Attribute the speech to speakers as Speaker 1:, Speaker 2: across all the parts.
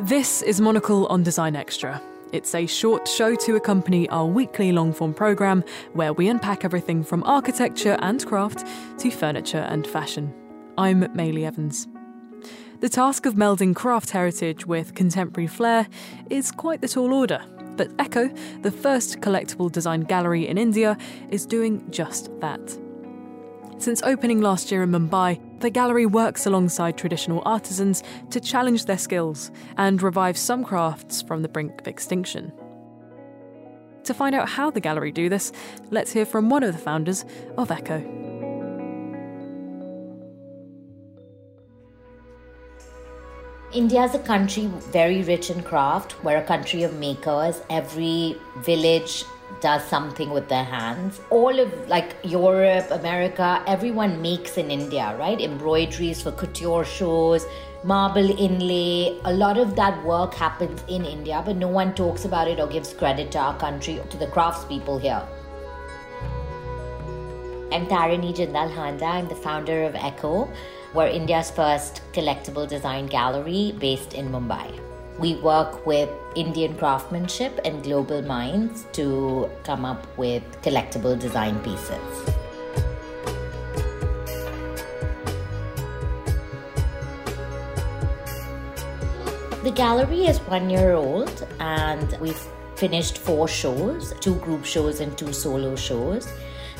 Speaker 1: This is Monocle on Design Extra. It's a short show to accompany our weekly long form programme where we unpack everything from architecture and craft to furniture and fashion. I'm Mae-Li Evans. The task of melding craft heritage with contemporary flair is quite the tall order, but Ekaa, the first collectible design gallery in India, is doing just that. Since opening last year in Mumbai, the gallery works alongside traditional artisans to challenge their skills and revive some crafts from the brink of extinction. To find out how the gallery do this, let's hear from one of the founders of Ekaa.
Speaker 2: India is a country very rich in craft. We're a country of makers. Every village does something with their hands. All of like Europe, America, everyone makes in India, right? Embroideries for couture shows, marble inlay. A lot of that work happens in India, but no one talks about it or gives credit to our country, to the craftspeople here. I'm Tarini Jindal Handa. I'm the founder of Ekaa. We're India's first collectible design gallery based in Mumbai. We work with Indian craftsmanship and global minds to come up with collectible design pieces. The gallery is one year old and we've finished four shows two group shows and two solo shows.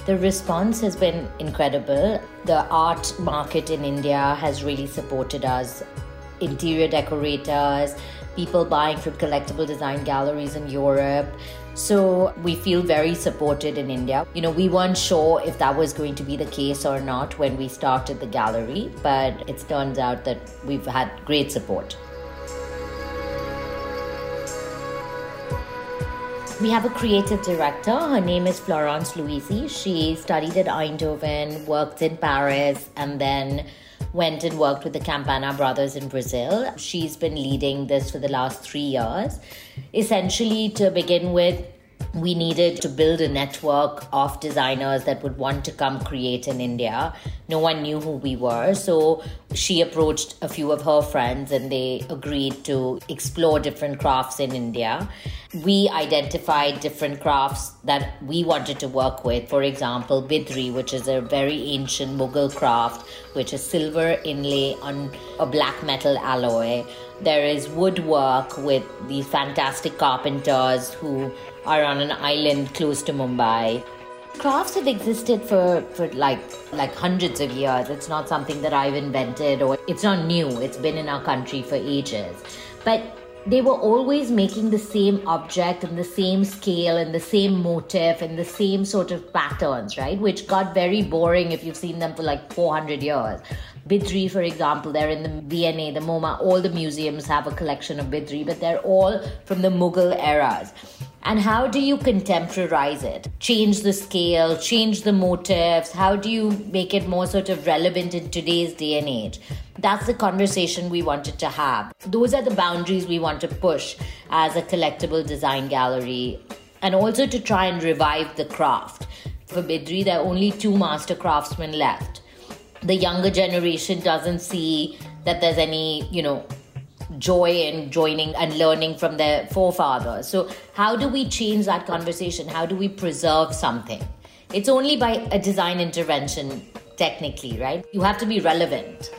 Speaker 2: The response has been incredible. The art market in India has really supported us. Interior decorators, people buying from collectible design galleries in Europe. So we feel very supported in India. You know, we weren't sure if that was going to be the case or not when we started the gallery, but it turns out that we've had great support. We have a creative director. Her name is Florence Louisy. She studied at Eindhoven, worked in Paris, and then went and worked with the Campana brothers in Brazil. She's been leading this for the last three years. Essentially, to begin with, we needed to build a network of designers that would want to come create in India. No one knew who we were, so she approached a few of her friends and they agreed to explore different crafts in India. We identified different crafts that we wanted to work with. For example, Bidri, which is a very ancient Mughal craft, which is silver inlay on a black metal alloy. There is woodwork with these fantastic carpenters who are on an island close to Mumbai. Crafts have existed for, for like like hundreds of years. It's not something that I've invented or it's not new. It's been in our country for ages. But they were always making the same object and the same scale and the same motif and the same sort of patterns, right? Which got very boring if you've seen them for like 400 years. Bidri, for example, they're in the V&A, the MoMA, all the museums have a collection of Bidri, but they're all from the Mughal eras. And how do you contemporize it? Change the scale, change the motifs. How do you make it more sort of relevant in today's day and age? That's the conversation we wanted to have. Those are the boundaries we want to push as a collectible design gallery, and also to try and revive the craft. For Bidri, there are only two master craftsmen left. The younger generation doesn't see that there's any, you know, joy in joining and learning from their forefathers. So, how do we change that conversation? How do we preserve something? It's only by a design intervention, technically, right? You have to be relevant.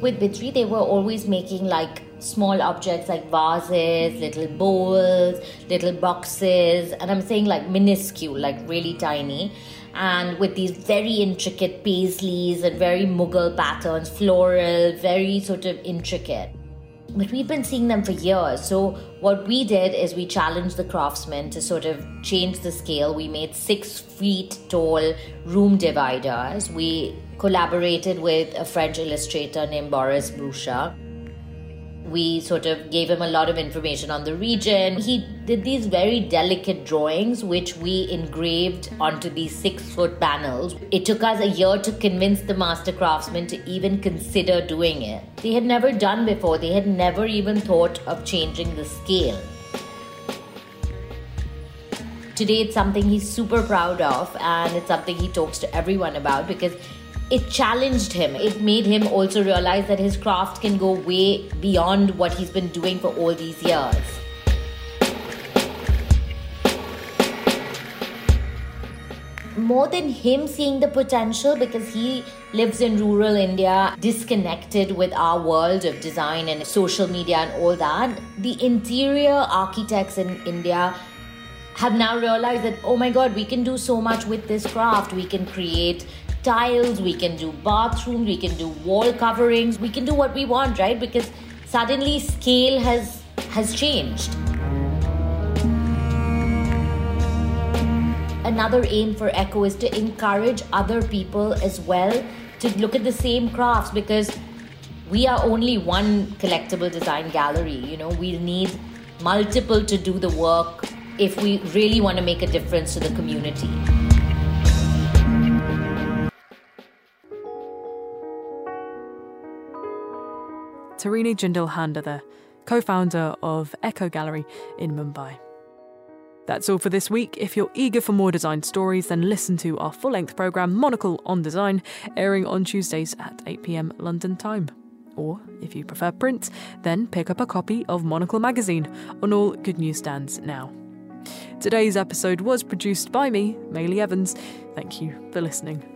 Speaker 2: With Bidri, they were always making like small objects like vases, little bowls, little boxes, and I'm saying like minuscule, like really tiny and with these very intricate paisleys and very Mughal patterns, floral, very sort of intricate. But we've been seeing them for years. So, what we did is we challenged the craftsmen to sort of change the scale. We made six feet tall room dividers. We collaborated with a French illustrator named Boris Boucher we sort of gave him a lot of information on the region. He did these very delicate drawings, which we engraved onto these six foot panels. It took us a year to convince the master craftsmen to even consider doing it. They had never done before, they had never even thought of changing the scale. Today, it's something he's super proud of, and it's something he talks to everyone about because it challenged him. It made him also realize that his craft can go way beyond what he's been doing for all these years. More than him seeing the potential, because he lives in rural India, disconnected with our world of design and social media and all that, the interior architects in India have now realized that, oh my god, we can do so much with this craft. We can create tiles, we can do bathrooms, we can do wall coverings, we can do what we want, right? Because suddenly scale has has changed. Another aim for Ekaa is to encourage other people as well to look at the same crafts because we are only one collectible design gallery. You know, we need multiple to do the work if we really want to make a difference to the community.
Speaker 1: Tarini Jindal Handa co founder of Ekaa Gallery in Mumbai. That's all for this week. If you're eager for more design stories, then listen to our full length programme Monocle on Design, airing on Tuesdays at 8pm London time. Or, if you prefer print, then pick up a copy of Monocle magazine on all good newsstands now. Today's episode was produced by me, Mae-Li Evans. Thank you for listening.